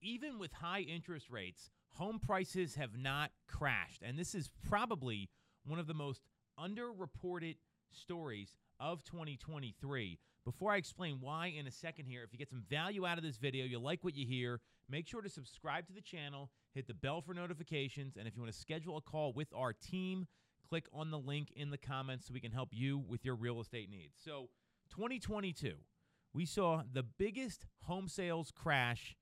even with high interest rates, home prices have not crashed. And this is probably one of the most underreported stories of 2023. Before I explain why in a second here, if you get some value out of this video, you like what you hear, make sure to subscribe to the channel, hit the bell for notifications, and if you want to schedule a call with our team, click on the link in the comments so we can help you with your real estate needs. So, 2022, we saw the biggest home sales crash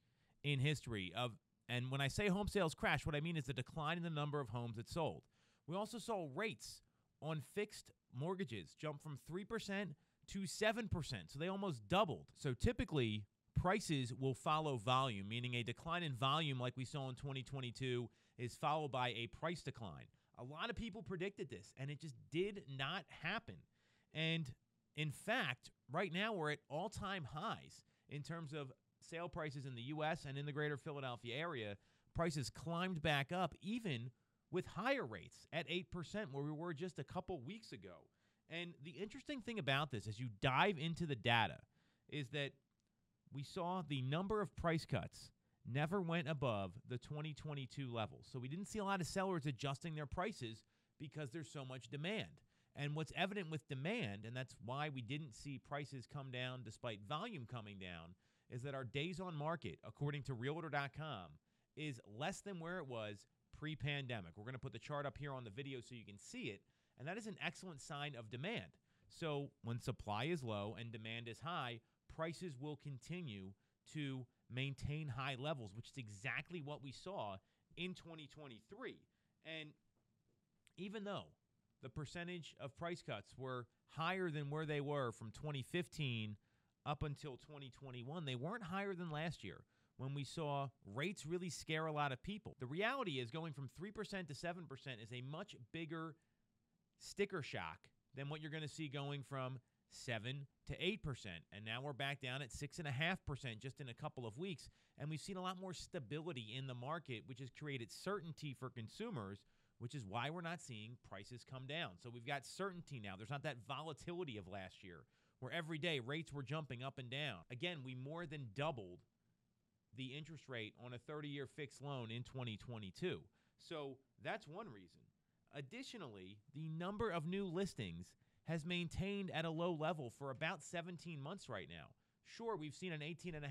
in history of and when I say home sales crash, what I mean is the decline in the number of homes that sold. We also saw rates on fixed mortgages jump from 3% to 7%. So they almost doubled. So typically, prices will follow volume, meaning a decline in volume like we saw in 2022 is followed by a price decline. A lot of people predicted this, and it just did not happen. And in fact, right now we're at all time highs in terms of sale prices in the U.S. and in the greater Philadelphia area. Prices climbed back up even with higher rates at 8%, where we were just a couple weeks ago. And the interesting thing about this, as you dive into the data, is that we saw the number of price cuts never went above the 2022 levels. So we didn't see a lot of sellers adjusting their prices because there's so much demand. And what's evident with demand, and that's why we didn't see prices come down despite volume coming down, is that our days on market, according to Realtor.com, is less than where it was pre pandemic. We're going to put the chart up here on the video so you can see it. And that is an excellent sign of demand. So when supply is low and demand is high, prices will continue to maintain high levels, which is exactly what we saw in 2023. And even though the percentage of price cuts were higher than where they were from 2015 up until 2021, they weren't higher than last year when we saw rates really scare a lot of people. The reality is going from 3% to 7% is a much bigger sticker shock than what you're going to see going from 7 to 8%. And now we're back down at 6.5% just in a couple of weeks. And we've seen a lot more stability in the market, which has created certainty for consumers, which is why we're not seeing prices come down. So we've got certainty now. There's not that volatility of last year where every day rates were jumping up and down. Again, we more than doubled the interest rate on a 30 year fixed loan in 2022. So that's one reason. Additionally, the number of new listings has maintained at a low level for about 17 months right now. Sure, we've seen an 18.5%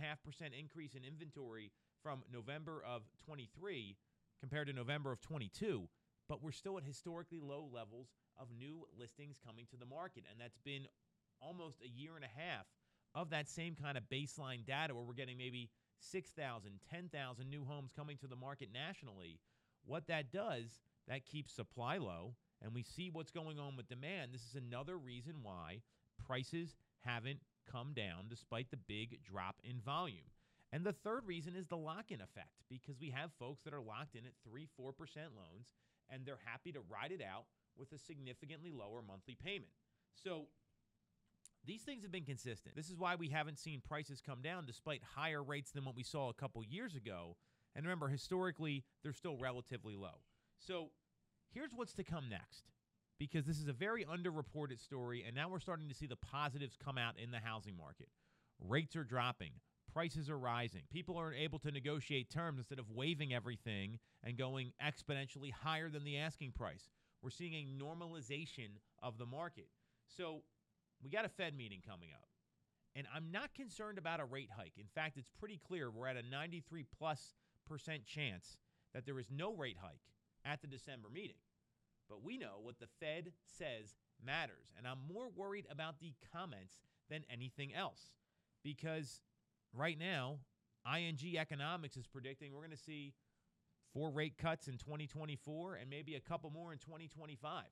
increase in inventory from November of 23 compared to November of 22, but we're still at historically low levels of new listings coming to the market. And that's been almost a year and a half of that same kind of baseline data where we're getting maybe 6,000, 10,000 new homes coming to the market nationally. What that does, that keeps supply low, and we see what's going on with demand. This is another reason why prices haven't come down despite the big drop in volume. And the third reason is the lock in effect because we have folks that are locked in at 3 4% loans and they're happy to ride it out with a significantly lower monthly payment. So these things have been consistent. This is why we haven't seen prices come down despite higher rates than what we saw a couple years ago. And remember, historically, they're still relatively low. So here's what's to come next because this is a very underreported story, and now we're starting to see the positives come out in the housing market. Rates are dropping, prices are rising. People are able to negotiate terms instead of waiving everything and going exponentially higher than the asking price. We're seeing a normalization of the market. So we got a Fed meeting coming up. And I'm not concerned about a rate hike. In fact, it's pretty clear we're at a 93 plus percent chance that there is no rate hike at the December meeting. But we know what the Fed says matters. And I'm more worried about the comments than anything else because right now, ING Economics is predicting we're going to see four rate cuts in 2024 and maybe a couple more in 2025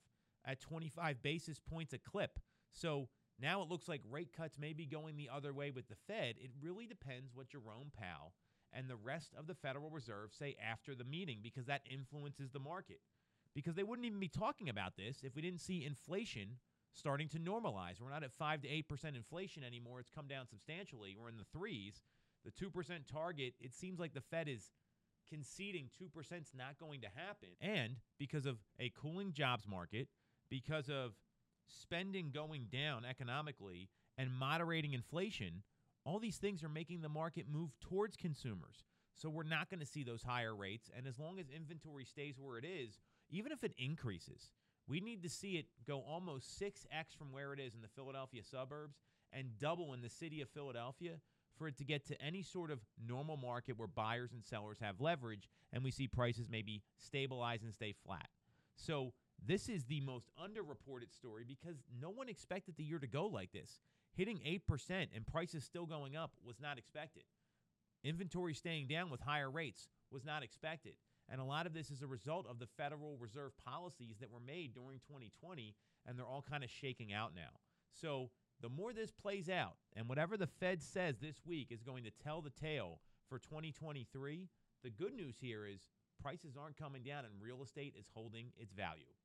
at 25 basis points a clip. So now it looks like rate cuts may be going the other way with the Fed. It really depends what Jerome Powell and the rest of the Federal Reserve say after the meeting because that influences the market. Because they wouldn't even be talking about this if we didn't see inflation starting to normalize. We're not at 5 to 8% inflation anymore. It's come down substantially. We're in the threes. The 2% target, it seems like the Fed is conceding 2% is not going to happen. And because of a cooling jobs market, because of spending going down economically and moderating inflation, all these things are making the market move towards consumers. So we're not going to see those higher rates. And as long as inventory stays where it is, even if it increases, we need to see it go almost 6x from where it is in the Philadelphia suburbs and double in the city of Philadelphia for it to get to any sort of normal market where buyers and sellers have leverage and we see prices maybe stabilize and stay flat. So this is the most underreported story because no one expected the year to go like this. Hitting 8% and prices still going up was not expected. Inventory staying down with higher rates was not expected. And a lot of this is a result of the Federal Reserve policies that were made during 2020, and they're all kind of shaking out now. So the more this plays out, and whatever the Fed says this week is going to tell the tale for 2023, the good news here is prices aren't coming down and real estate is holding its value.